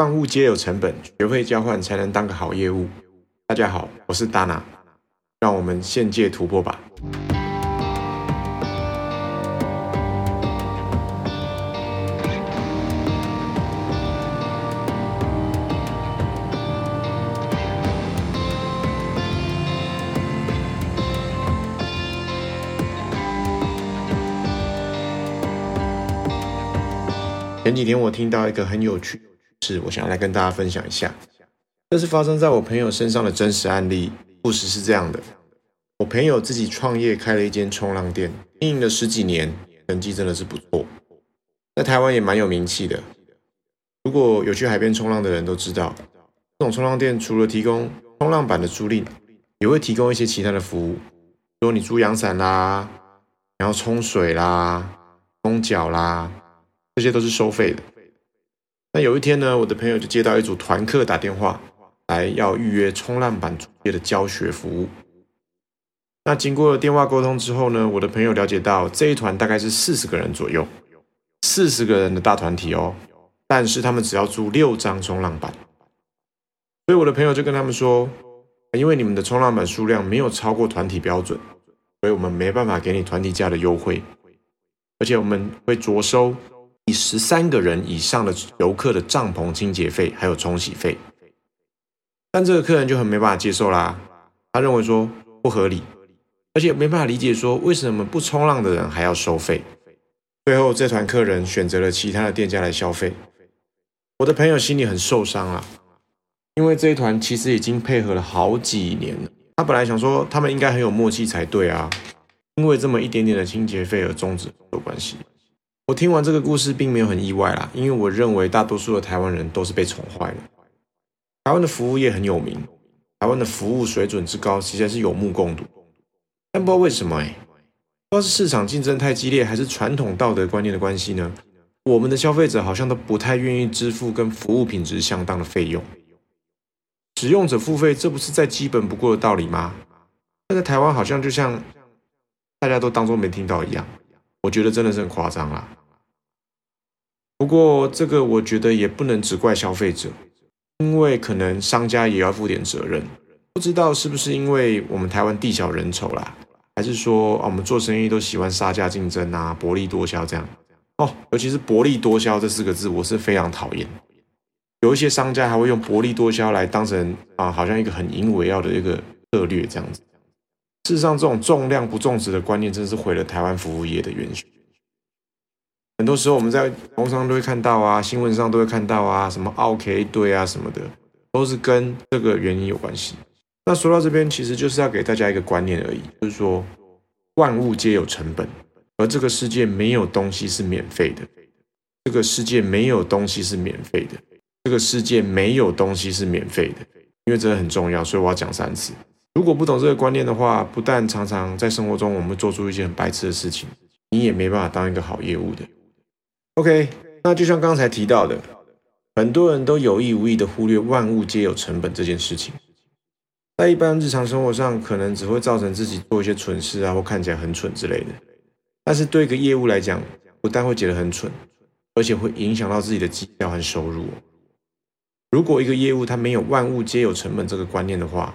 万物皆有成本，学会交换才能当个好业务。大家好，我是 Dana，让我们现界突破吧。前几天我听到一个很有趣的事，我想要来跟大家分享一下。这是发生在我朋友身上的真实案例。故事是这样的：我朋友自己创业开了一间冲浪店，经营了十几年，成绩真的是不错，在台湾也蛮有名气的。如果有去海边冲浪的人都知道，这种冲浪店除了提供冲浪板的租赁，也会提供一些其他的服务，比如你租阳伞啦，然后冲水啦、冲脚啦。这些都是收费的。那有一天呢，我的朋友就接到一组团客打电话来，要预约冲浪板作业的教学服务。那经过电话沟通之后呢，我的朋友了解到这一团大概是四十个人左右，四十个人的大团体哦。但是他们只要租六张冲浪板，所以我的朋友就跟他们说，因为你们的冲浪板数量没有超过团体标准，所以我们没办法给你团体价的优惠，而且我们会酌收。十三个人以上的游客的帐篷清洁费还有冲洗费，但这个客人就很没办法接受啦。他认为说不合理，而且没办法理解说为什么不冲浪的人还要收费。最后这团客人选择了其他的店家来消费。我的朋友心里很受伤啊，因为这一团其实已经配合了好几年了。他本来想说他们应该很有默契才对啊，因为这么一点点的清洁费而终止有关系。我听完这个故事，并没有很意外啦，因为我认为大多数的台湾人都是被宠坏了。台湾的服务业很有名，台湾的服务水准之高，其实是有目共睹。但不知道为什么，哎，不知道是市场竞争太激烈，还是传统道德观念的关系呢？我们的消费者好像都不太愿意支付跟服务品质相当的费用。使用者付费，这不是再基本不过的道理吗？那在台湾好像就像大家都当作没听到一样，我觉得真的是很夸张啦。不过，这个我觉得也不能只怪消费者，因为可能商家也要负点责任。不知道是不是因为我们台湾地小人稠啦，还是说啊，我们做生意都喜欢杀价竞争啊，薄利多销这样？哦，尤其是薄利多销这四个字，我是非常讨厌。有一些商家还会用薄利多销来当成啊，好像一个很引以为傲的一个策略这样子。事实上，这种重量不重质的观念，真是毁了台湾服务业的元凶。很多时候我们在网上都会看到啊，新闻上都会看到啊，什么奥 k 对啊什么的，都是跟这个原因有关系。那说到这边，其实就是要给大家一个观念而已，就是说万物皆有成本，而这个世界没有东西是免费的。这个世界没有东西是免费的。这个世界没有东西是免费的。因为这个很重要，所以我要讲三次。如果不懂这个观念的话，不但常常在生活中我们做出一些很白痴的事情，你也没办法当一个好业务的。OK，那就像刚才提到的，很多人都有意无意的忽略万物皆有成本这件事情。在一般日常生活上，可能只会造成自己做一些蠢事啊，或看起来很蠢之类的。但是对一个业务来讲，不但会觉得很蠢，而且会影响到自己的绩效和收入。如果一个业务它没有万物皆有成本这个观念的话，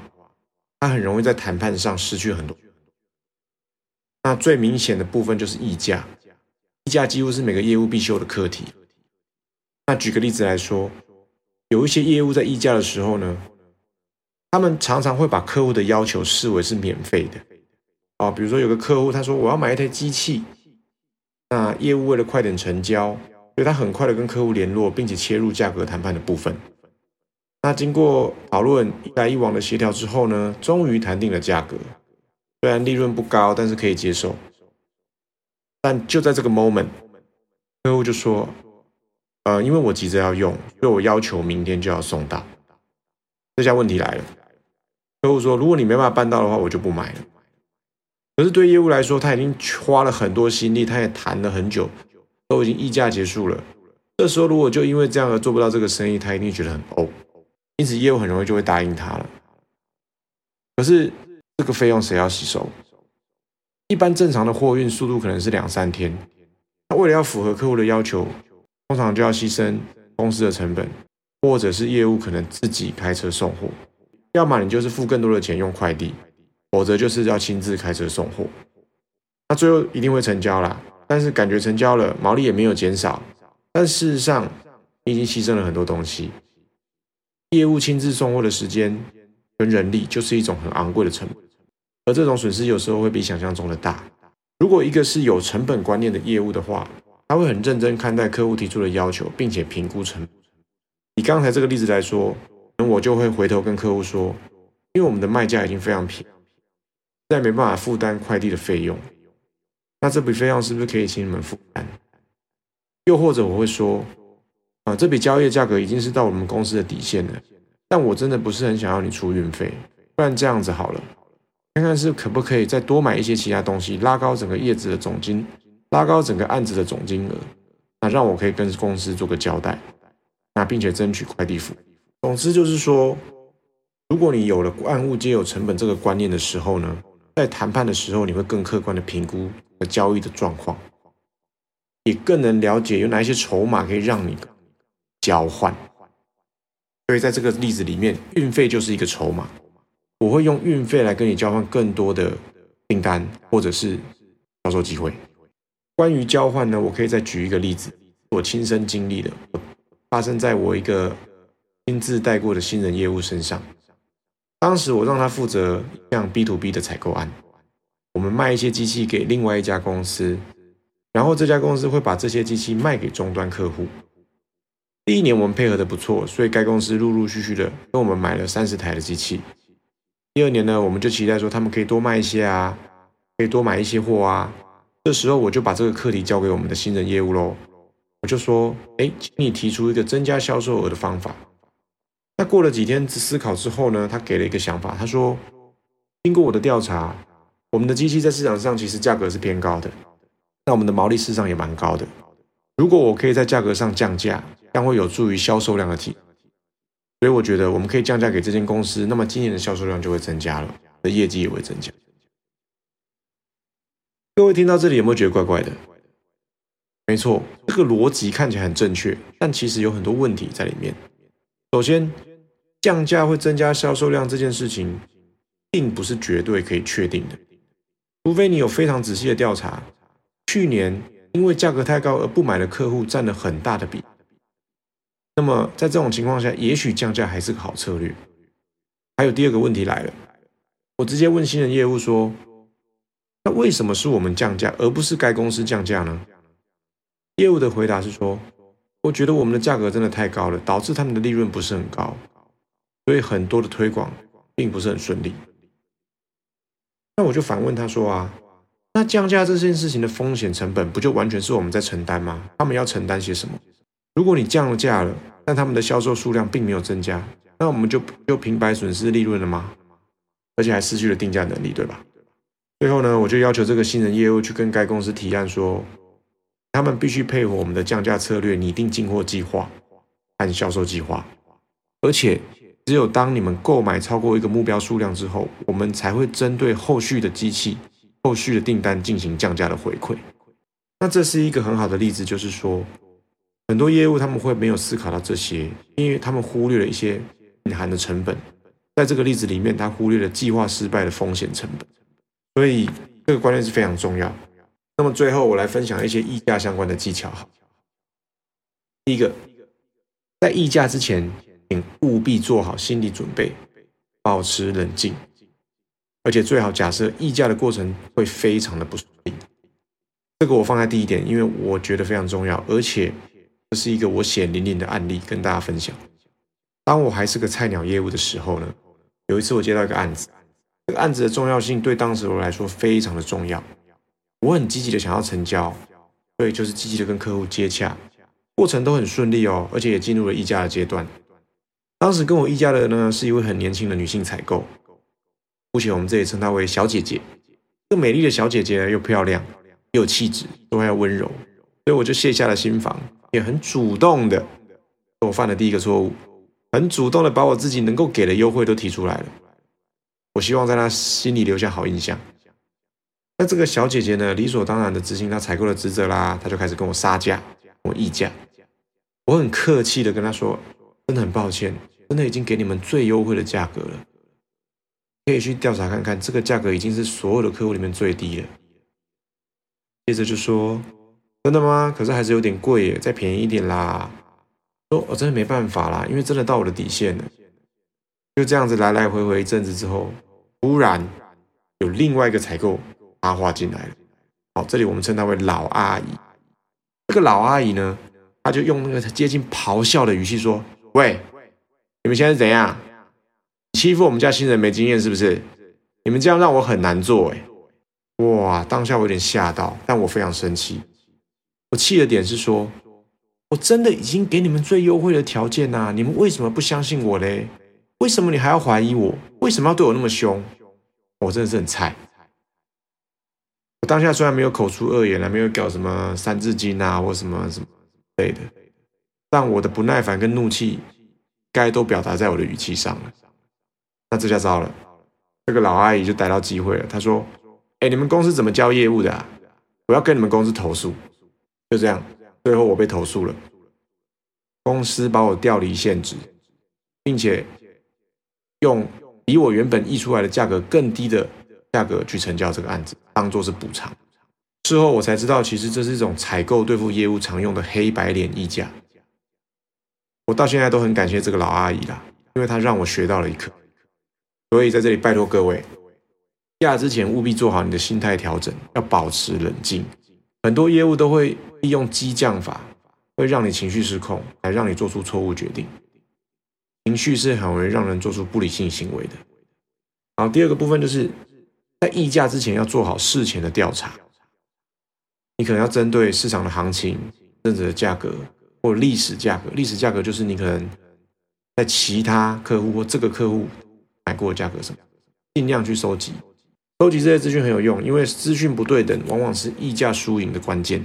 它很容易在谈判上失去很多。那最明显的部分就是溢价。议价几乎是每个业务必修的课题。那举个例子来说，有一些业务在议价的时候呢，他们常常会把客户的要求视为是免费的。啊，比如说有个客户他说我要买一台机器，那业务为了快点成交，所以他很快的跟客户联络，并且切入价格谈判的部分。那经过讨论一来一往的协调之后呢，终于谈定了价格，虽然利润不高，但是可以接受。但就在这个 moment，客户就说：“呃，因为我急着要用，所以我要求明天就要送到。”这下问题来了，客户说：“如果你没办法办到的话，我就不买了。”可是对业务来说，他已经花了很多心力，他也谈了很久，都已经议价结束了。这时候如果就因为这样而做不到这个生意，他一定觉得很呕，因此业务很容易就会答应他了。可是这个费用谁要吸收？一般正常的货运速度可能是两三天，那为了要符合客户的要求，通常就要牺牲公司的成本，或者是业务可能自己开车送货，要么你就是付更多的钱用快递，否则就是要亲自开车送货。那最后一定会成交啦，但是感觉成交了，毛利也没有减少，但事实上你已经牺牲了很多东西。业务亲自送货的时间跟人力就是一种很昂贵的成本，而这种损失有时候会比想象中的大。如果一个是有成本观念的业务的话，他会很认真看待客户提出的要求，并且评估成本。以刚才这个例子来说，我就会回头跟客户说，因为我们的卖价已经非常便宜，再没办法负担快递的费用，那这笔费用是不是可以请你们负担？又或者我会说，啊，这笔交易的价格已经是到我们公司的底线了，但我真的不是很想要你出运费，不然这样子好了，看看是可不可以再多买一些其他东西，拉高整个业子的总金。拉高整个案子的总金额，那让我可以跟公司做个交代，那并且争取快递服务。总之就是说，如果你有了万物皆有成本这个观念的时候呢，在谈判的时候，你会更客观的评估交易的状况，也更能了解有哪一些筹码可以让你交换。所以在这个例子里面，运费就是一个筹码，我会用运费来跟你交换更多的订单或者是销售机会。关于交换呢，我可以再举一个例子，我亲身经历的，发生在我一个亲自带过的新人业务身上。当时我让他负责一项 B to B 的采购案，我们卖一些机器给另外一家公司，然后这家公司会把这些机器卖给终端客户。第一年我们配合的不错，所以该公司陆陆续续的跟我们买了三十台的机器。第二年呢，我们就期待说他们可以多卖一些啊，可以多买一些货啊。这时候我就把这个课题交给我们的新人业务喽，我就说：“哎，请你提出一个增加销售额的方法。”那过了几天思考之后呢，他给了一个想法，他说：“经过我的调查，我们的机器在市场上其实价格是偏高的，那我们的毛利事实上也蛮高的。如果我可以在价格上降价，将会有助于销售量的提。所以我觉得我们可以降价给这间公司，那么今年的销售量就会增加了，的业绩也会增加。”各位听到这里有没有觉得怪怪的？没错，这个逻辑看起来很正确，但其实有很多问题在里面。首先，降价会增加销售量这件事情，并不是绝对可以确定的，除非你有非常仔细的调查。去年因为价格太高而不买的客户占了很大的比，那么在这种情况下，也许降价还是个好策略。还有第二个问题来了，我直接问新人业务说。那为什么是我们降价，而不是该公司降价呢？业务的回答是说，我觉得我们的价格真的太高了，导致他们的利润不是很高，所以很多的推广并不是很顺利。那我就反问他说啊，那降价这件事情的风险成本不就完全是我们在承担吗？他们要承担些什么？如果你降价了，但他们的销售数量并没有增加，那我们就就平白损失利润了吗？而且还失去了定价能力，对吧？最后呢，我就要求这个新人业务去跟该公司提案说，他们必须配合我们的降价策略，拟定进货计划和销售计划，而且只有当你们购买超过一个目标数量之后，我们才会针对后续的机器、后续的订单进行降价的回馈。那这是一个很好的例子，就是说，很多业务他们会没有思考到这些，因为他们忽略了一些隐含的成本。在这个例子里面，他忽略了计划失败的风险成本。所以这个观念是非常重要。那么最后我来分享一些议价相关的技巧。第一个，在议价之前，请务必做好心理准备，保持冷静，而且最好假设议价的过程会非常的不顺利。这个我放在第一点，因为我觉得非常重要，而且这是一个我血淋淋的案例跟大家分享。当我还是个菜鸟业务的时候呢，有一次我接到一个案子。这个案子的重要性对当时我来说非常的重要，我很积极的想要成交，所以就是积极的跟客户接洽，过程都很顺利哦，而且也进入了议价的阶段。当时跟我议价的呢是一位很年轻的女性采购，目前我们这里称她为小姐姐。这个美丽的小姐姐又漂亮又有气质，都还要温柔，所以我就卸下了心防，也很主动的，我犯了第一个错误，很主动的把我自己能够给的优惠都提出来了。我希望在他心里留下好印象。那这个小姐姐呢，理所当然的执行她采购的职责啦，她就开始跟我杀价，我议价。我很客气的跟她说：“真的很抱歉，真的已经给你们最优惠的价格了，可以去调查看看，这个价格已经是所有的客户里面最低了。接着就说，真的吗？可是还是有点贵耶，再便宜一点啦。说我真的没办法啦，因为真的到我的底线了。就这样子来来回回一阵子之后，突然有另外一个采购插话进来了。好，这里我们称她为老阿姨。这个老阿姨呢，她就用那个接近咆哮的语气说：“喂，你们现在是怎样？欺负我们家新人没经验是不是？你们这样让我很难做哎。”哇！当下我有点吓到，但我非常生气。我气的点是说，我真的已经给你们最优惠的条件呐，你们为什么不相信我嘞？为什么你还要怀疑我？为什么要对我那么凶？我真的是很菜。我当下虽然没有口出恶言啊，没有搞什么三字经啊或什么什么之类的，但我的不耐烦跟怒气，该都表达在我的语气上了。那这下糟了，这个老阿姨就逮到机会了，她说。哎，你们公司怎么交业务的啊？我要跟你们公司投诉。就这样，最后我被投诉了，公司把我调离现职，并且用比我原本议出来的价格更低的价格去成交这个案子，当做是补偿。事后我才知道，其实这是一种采购对付业务常用的黑白脸议价。我到现在都很感谢这个老阿姨啦，因为她让我学到了一课。所以在这里拜托各位。价之前务必做好你的心态调整，要保持冷静。很多业务都会利用激将法，会让你情绪失控，来让你做出错误决定。情绪是很容易让人做出不理性行为的。好，第二个部分就是在议价之前要做好事前的调查。你可能要针对市场的行情、甚至价格或历史价格。历史价格就是你可能在其他客户或这个客户买过的价格什么，尽量去收集。收集这些资讯很有用，因为资讯不对等往往是议价输赢的关键。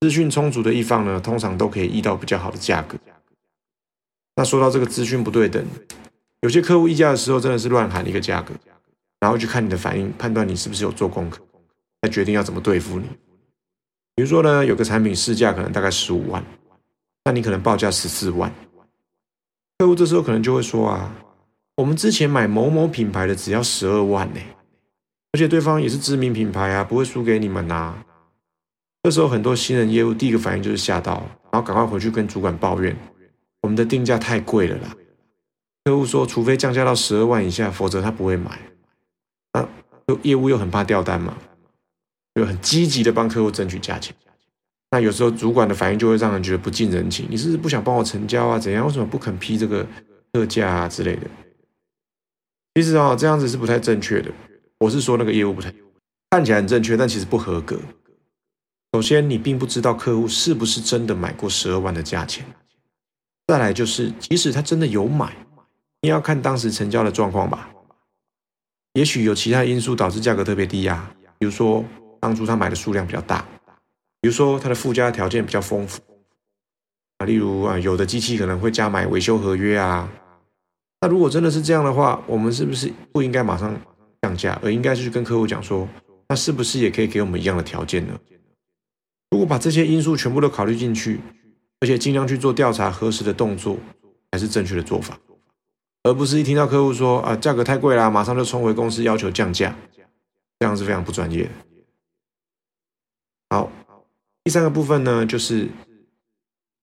资讯充足的一方呢，通常都可以议到比较好的价格。那说到这个资讯不对等，有些客户议价的时候真的是乱喊一个价格，然后去看你的反应，判断你是不是有做功课，再决定要怎么对付你。比如说呢，有个产品市价可能大概十五万，那你可能报价十四万，客户这时候可能就会说啊，我们之前买某某品牌的只要十二万呢。而且对方也是知名品牌啊，不会输给你们呐。这时候很多新人业务第一个反应就是吓到，然后赶快回去跟主管抱怨，我们的定价太贵了啦。客户说，除非降价到十二万以下，否则他不会买。那业务又很怕掉单嘛，就很积极的帮客户争取价钱。那有时候主管的反应就会让人觉得不近人情，你是不是不想帮我成交啊？怎样？为什么不肯批这个特价啊之类的？其实啊，这样子是不太正确的。我是说那个业务不太看起来很正确，但其实不合格。首先，你并不知道客户是不是真的买过十二万的价钱。再来就是，即使他真的有买，你要看当时成交的状况吧。也许有其他因素导致价格特别低啊，比如说当初他买的数量比较大，比如说他的附加条件比较丰富啊，例如啊，有的机器可能会加买维修合约啊。那如果真的是这样的话，我们是不是不应该马上？降价，而应该是跟客户讲说，那是不是也可以给我们一样的条件呢？如果把这些因素全部都考虑进去，而且尽量去做调查核实的动作，才是正确的做法，而不是一听到客户说啊价格太贵啦，马上就冲回公司要求降价，这样是非常不专业的。好，第三个部分呢，就是一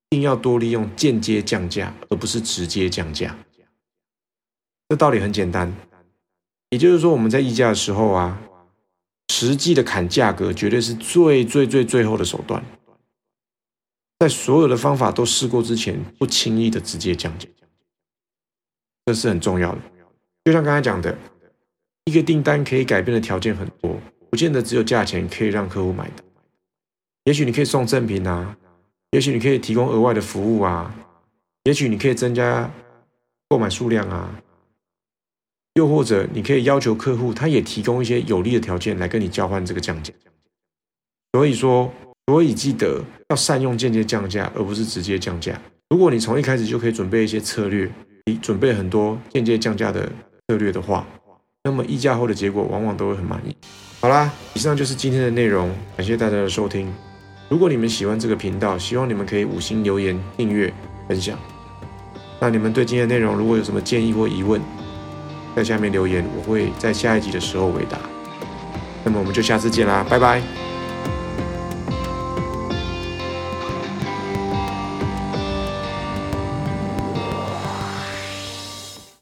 定要多利用间接降价，而不是直接降价。这道理很简单。也就是说，我们在议价的时候啊，实际的砍价格绝对是最最最最后的手段。在所有的方法都试过之前，不轻易的直接降价，这是很重要的。就像刚才讲的，一个订单可以改变的条件很多，不见得只有价钱可以让客户买单。也许你可以送赠品啊，也许你可以提供额外的服务啊，也许你可以增加购买数量啊。又或者，你可以要求客户，他也提供一些有利的条件来跟你交换这个降价。所以说，所以记得要善用间接降价，而不是直接降价。如果你从一开始就可以准备一些策略，你准备很多间接降价的策略的话，那么议价后的结果往往都会很满意。好啦，以上就是今天的内容，感谢大家的收听。如果你们喜欢这个频道，希望你们可以五星留言、订阅、分享。那你们对今天的内容如果有什么建议或疑问，在下面留言，我会在下一集的时候回答。那么我们就下次见啦，拜拜。